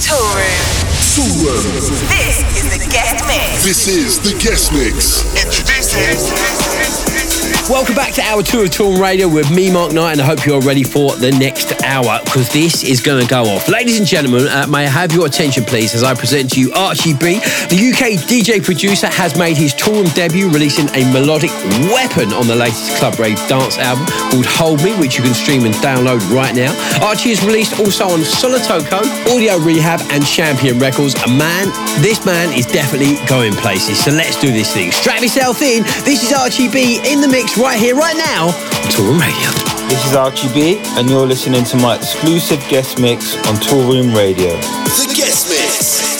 Tool Room. This is the guest mix. This is the guest mix. Introducing. Welcome back to Hour 2 of Toolroom Radio with me, Mark Knight, and I hope you're ready for the next hour because this is going to go off. Ladies and gentlemen, uh, may I have your attention, please, as I present to you Archie B. The UK DJ producer has made his Toolroom debut, releasing a melodic weapon on the latest Club Rave dance album called Hold Me, which you can stream and download right now. Archie is released also on Solotoko, Audio Rehab, and Champion Records. A man, this man is definitely going places. So let's do this thing. Strap yourself in. This is Archie B in the mix right here, right now on Toolroom Radio. This is Archie B, and you're listening to my exclusive guest mix on Toolroom Radio. The guest mix.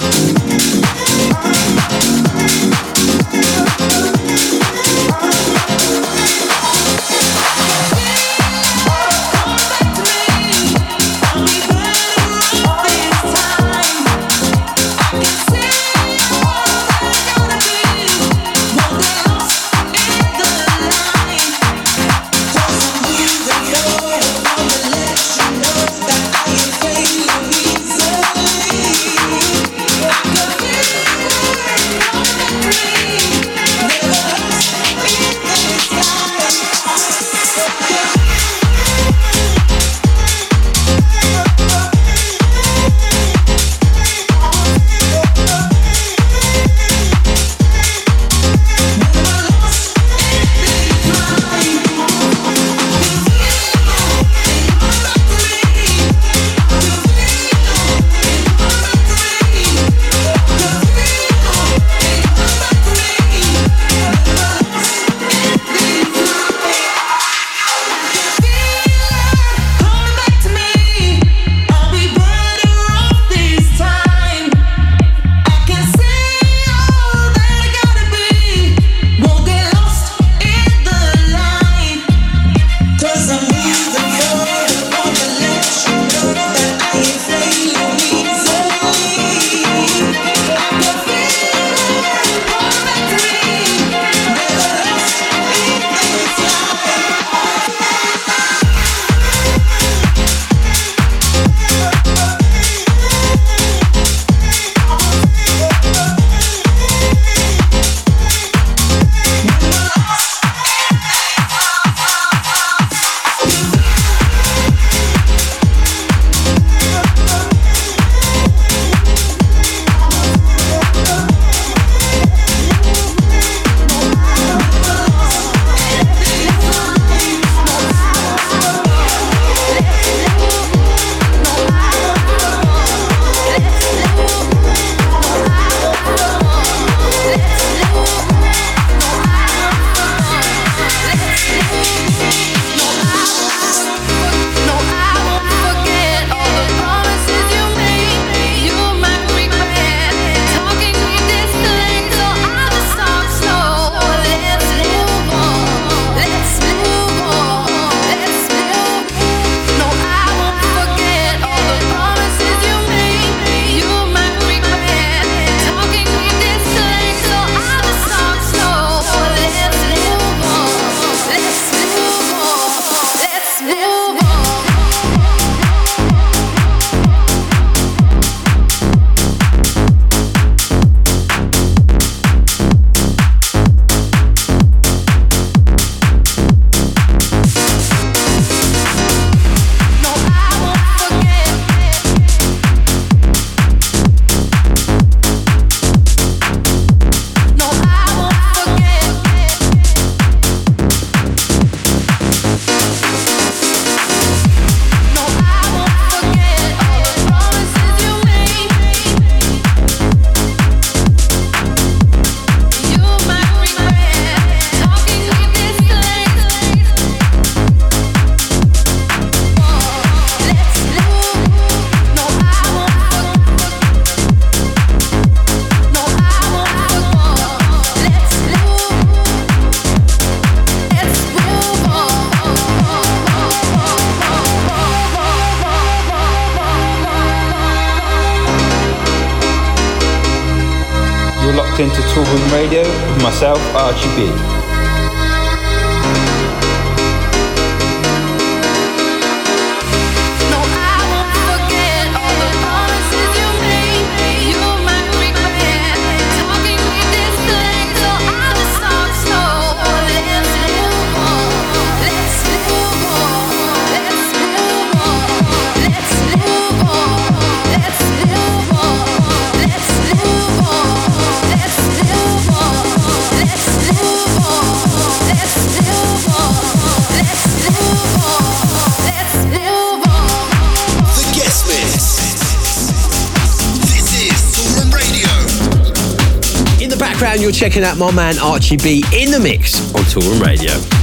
Bye. Locked into Toolroom Radio with myself, Archie B. you're checking out my man Archie B in the mix on Toolroom Radio.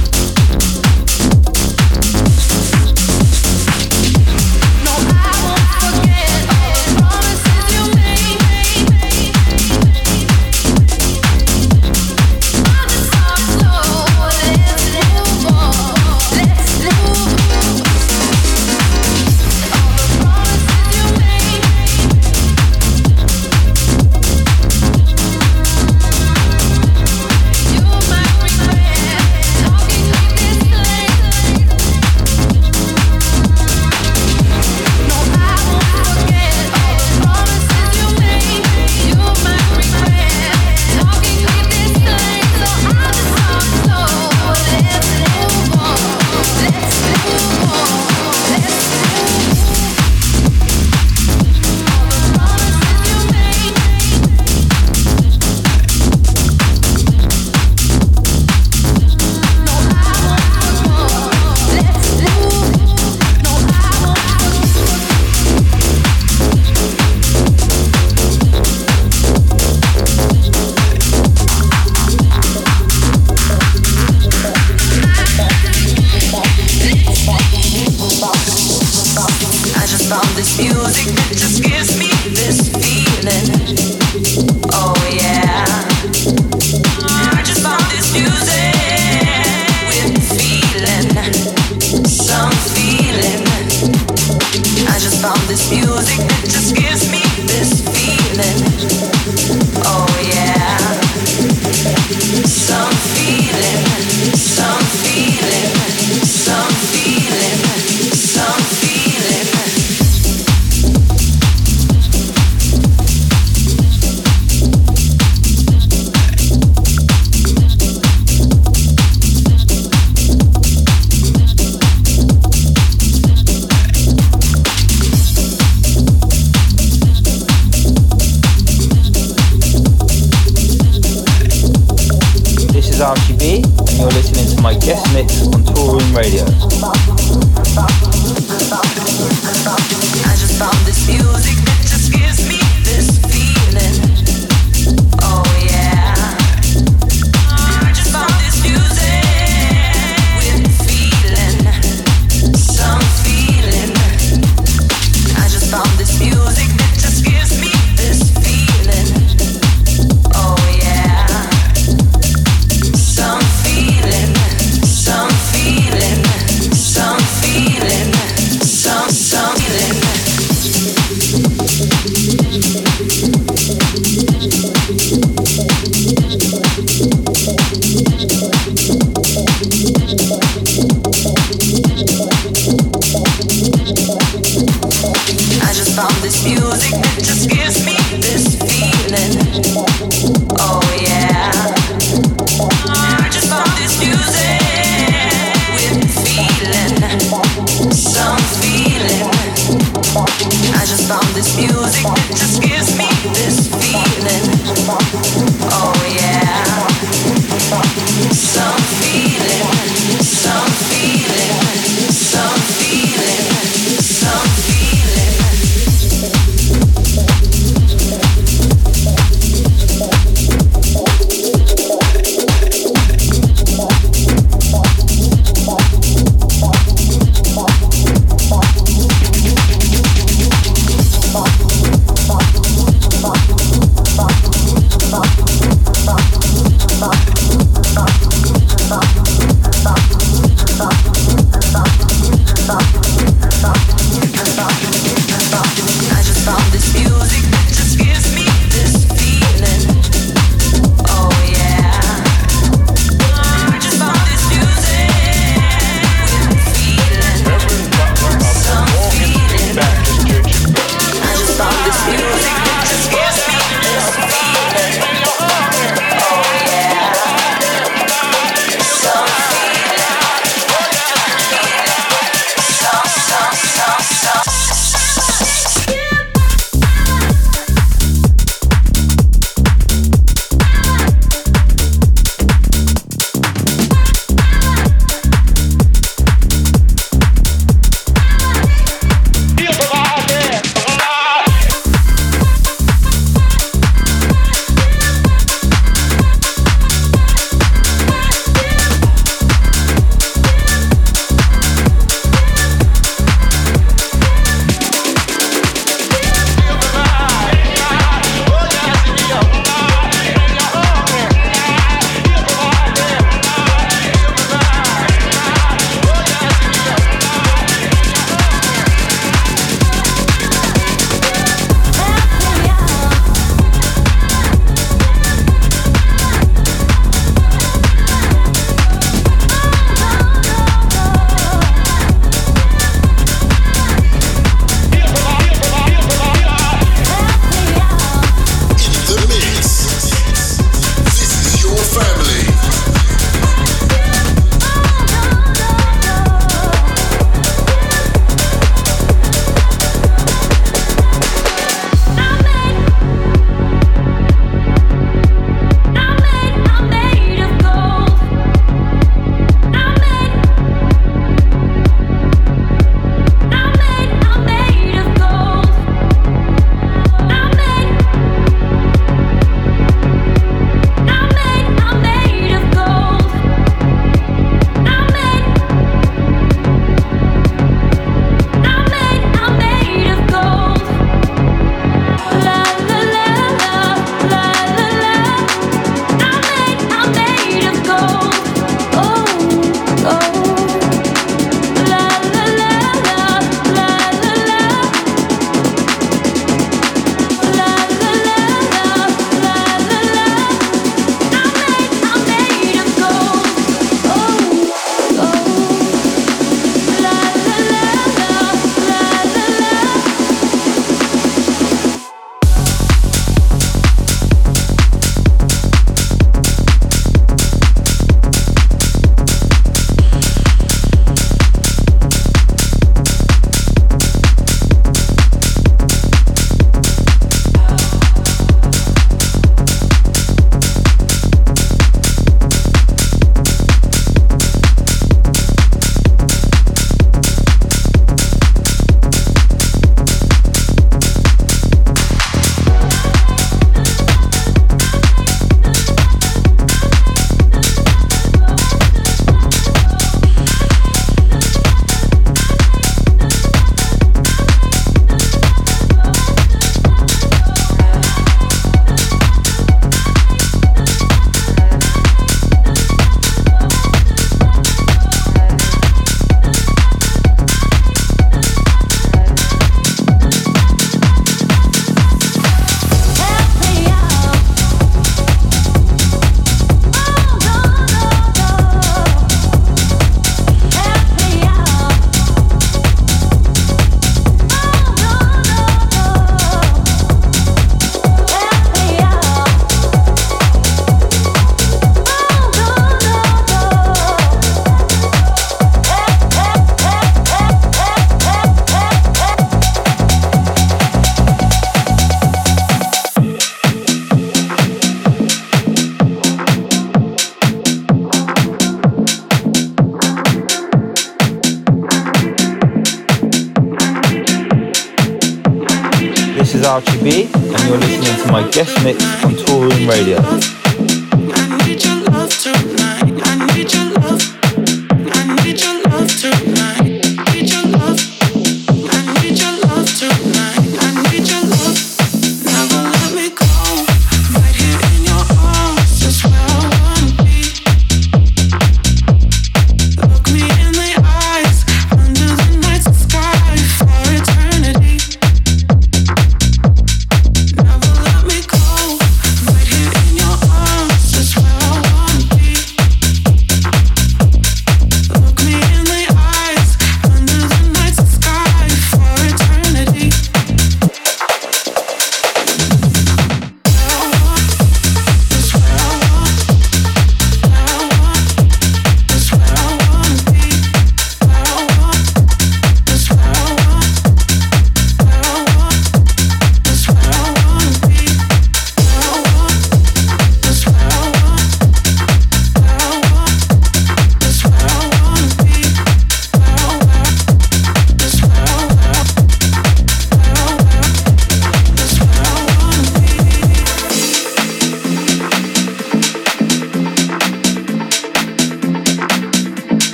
And you're listening to my guest mix on Toolroom Radio.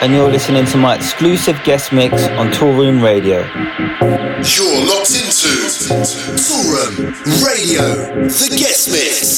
And you're listening to my exclusive guest mix on Toolroom Radio. You're locked into Toolroom Radio, the guest mix.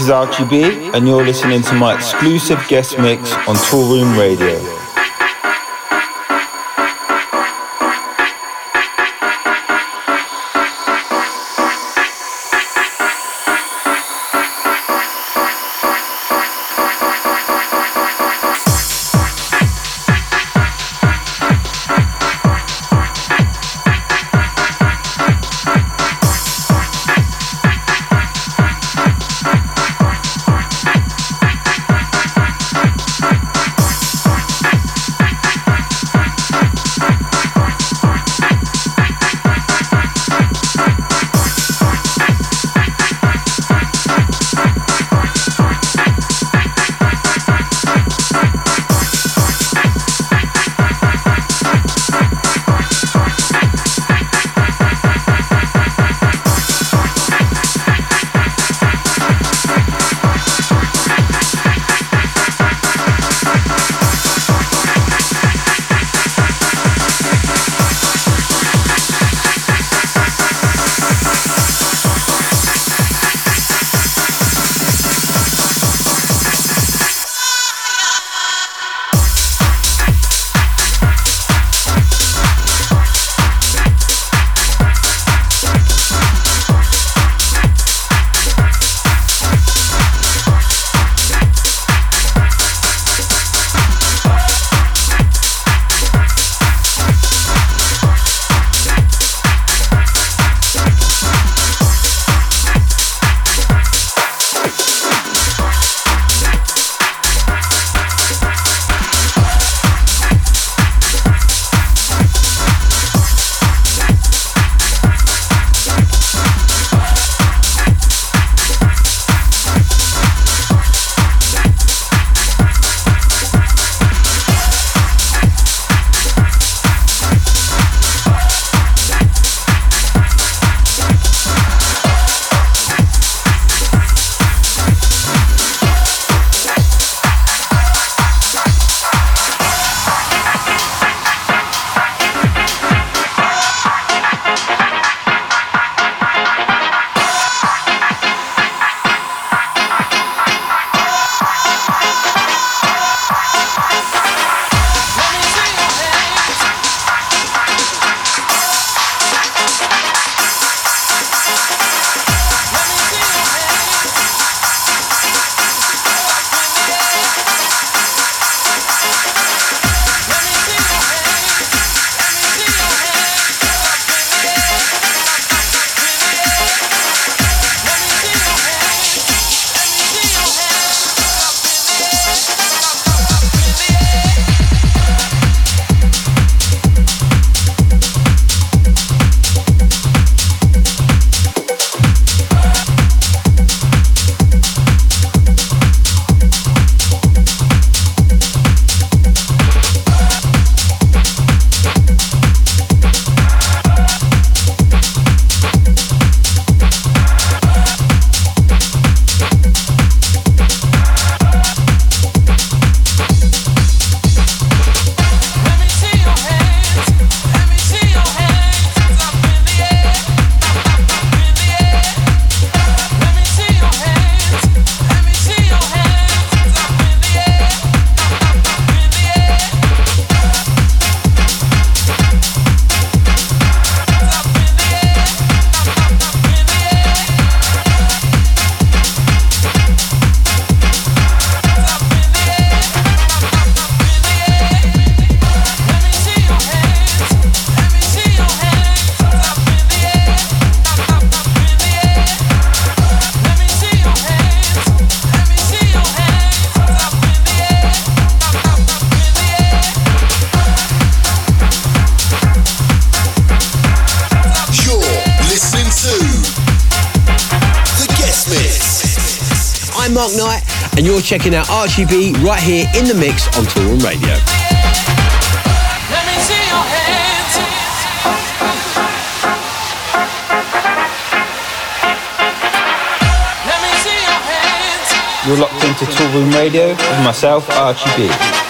Is Archie B, and you're listening to my exclusive guest mix on Tour Toolroom Radio. Checking out Archie B right here in the mix on Toolroom Radio. You're locked into Toolroom Radio with myself, Archie B.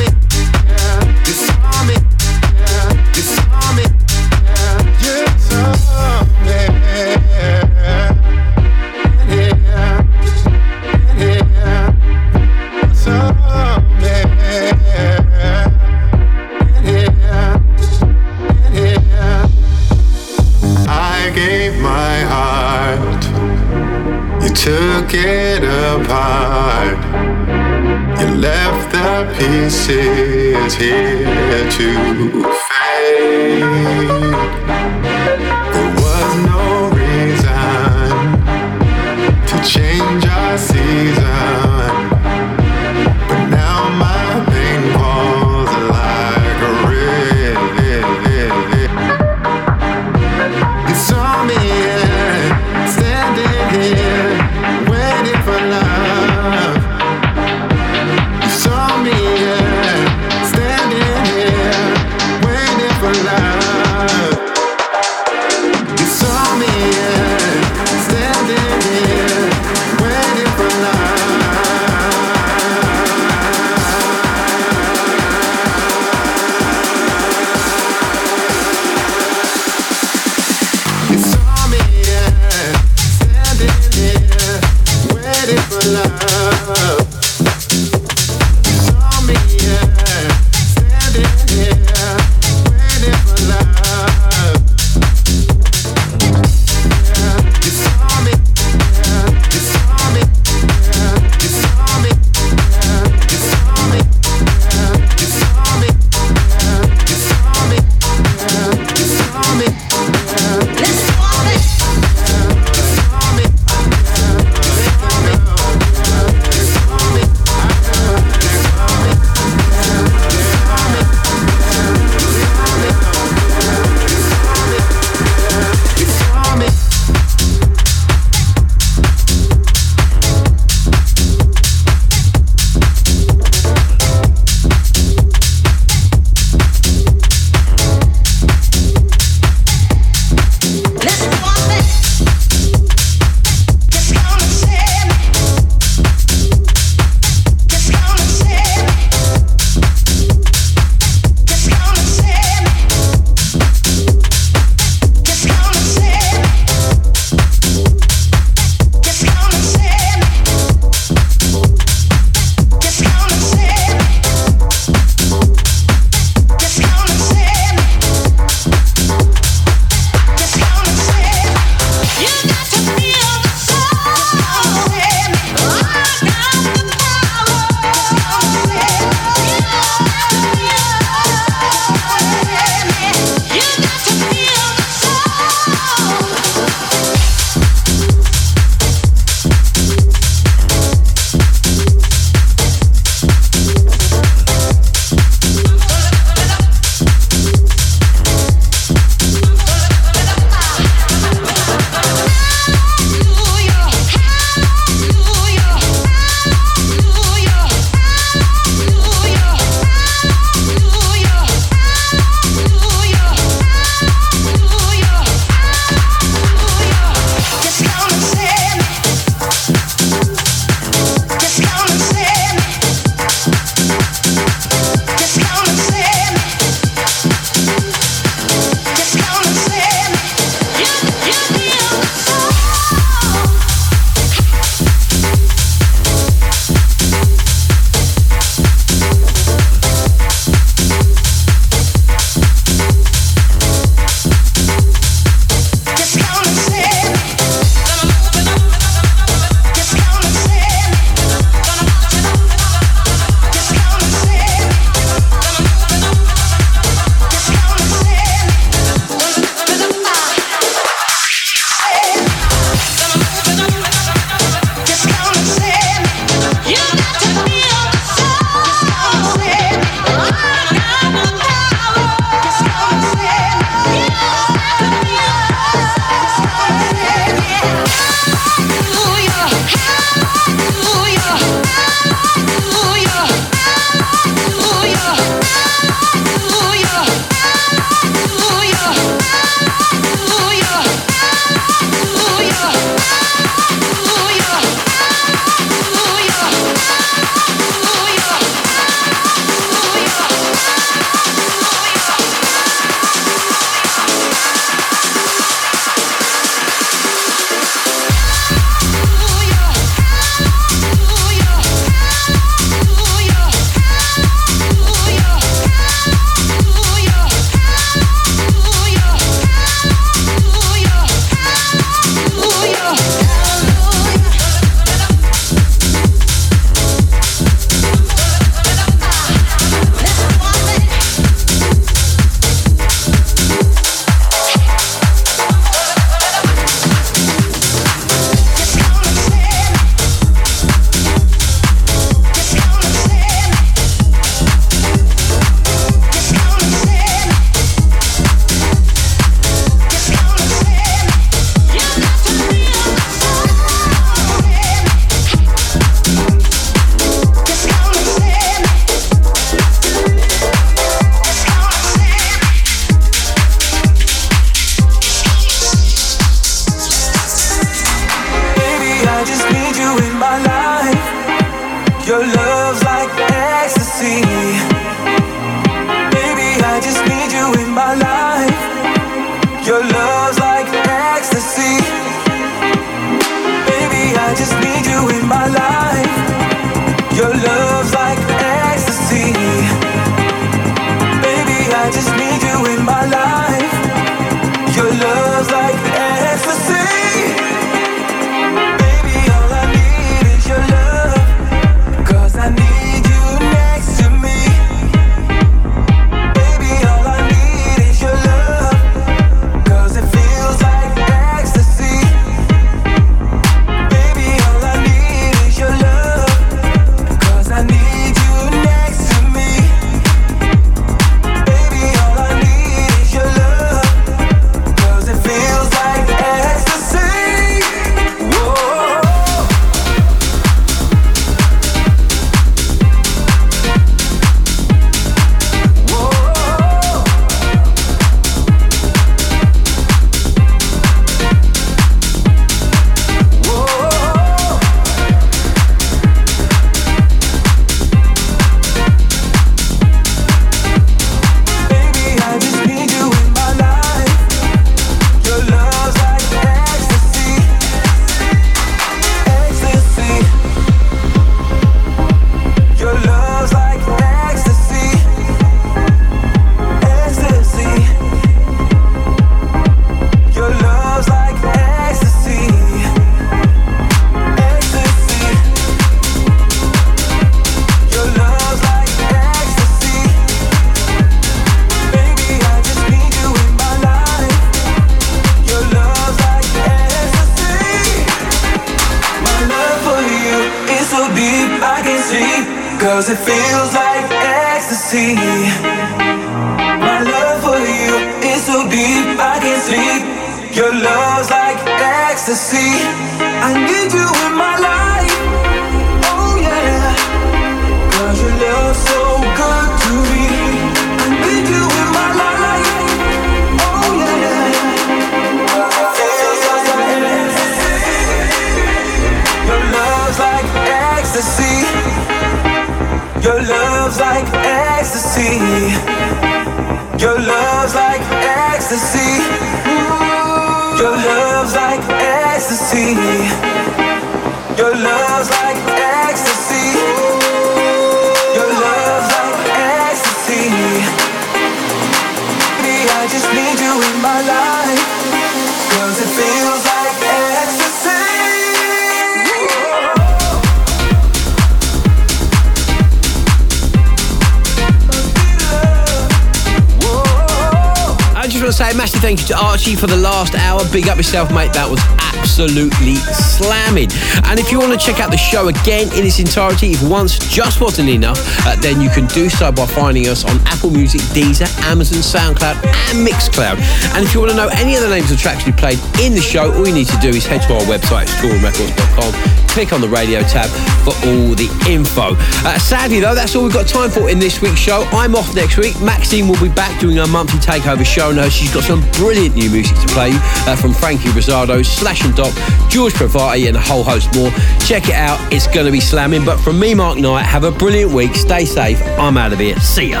thank you to Archie for the last hour. Big up yourself, mate. That was absolutely slamming. And if you want to check out the show again in its entirety, if once just wasn't enough, uh, then you can do so by finding us on Apple Music, Deezer, Amazon, SoundCloud, and Mixcloud. And if you want to know any of the names of tracks we played in the show, all you need to do is head to our website, toolroomrecords.com click on the radio tab for all the info. Uh, sadly, though, that's all we've got time for in this week's show. I'm off next week. Maxinne will be back doing her monthly takeover show. Now, she's got some brilliant new music to play uh, from Franky Rizardo, Sllash and Doppe, George Pravati, and a whole host more. Check it out. It's going to be slamming. But from me, Mark Knight, have a brilliant week. Stay safe. I'm out of here. See ya.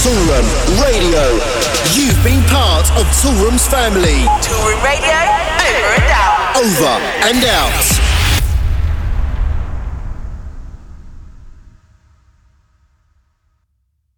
Toolroom Radio. You've been part of Toolroom's family. Toolroom Radio over and out. Over and out.